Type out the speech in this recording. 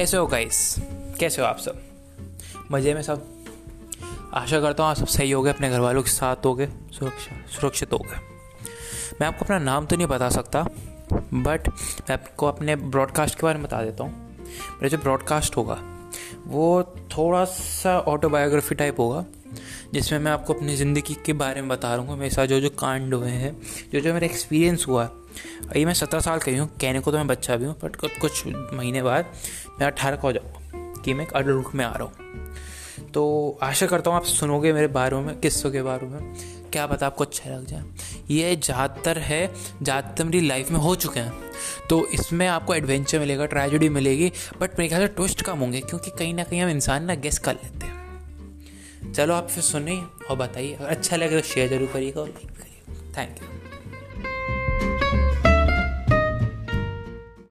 कैसे हो गाइस कैसे हो आप सब? मज़े में सब? आशा करता हूँ आप सब सही हो गए अपने घर वालों के साथ हो गए सुरक्षा, सुरक्षित हो गए मैं आपको अपना नाम तो नहीं बता सकता बट मैं आपको अपने ब्रॉडकास्ट के बारे में बता देता हूँ। मेरा जो ब्रॉडकास्ट होगा, वो थोड़ा सा ऑटोबायोग्राफी टाइप होगा। जिसमें मैं आपको अपनी ज़िंदगी के बारे में बता रहा हूँ। मेरे साथ जो जो कांड हुए हैं, जो जो मेरा एक्सपीरियंस हुआ अभी मैं सत्रह साल का ही हूँ। कहने को तो मैं बच्चा भी हूँ बट कुछ महीने बाद मैं अट्ठारह का हो जाऊँगा कि मैं एक अडल्ट में आ रहा हूँ। तो आशा करता हूँ आप सुनोगे मेरे बारे में, किस्सों के बारे में। क्या पता आपको अच्छा लग जाए। ये ज़्यादातर है, ज़्यादातर मेरी लाइफ में हो चुके हैं। तो इसमें आपको एडवेंचर मिलेगा ट्रेजिडी मिलेगी बट मेरे ख्याल से ट्विस्ट कम होंगे, क्योंकि कहीं ना कहीं हम इंसान ना गेस कर लेते हैं। चलो आप फिर सुनिए और बताइए। अगर अच्छा लगे तो शेयर ज़रूर करिएगा और लाइक करिएगा। Thank you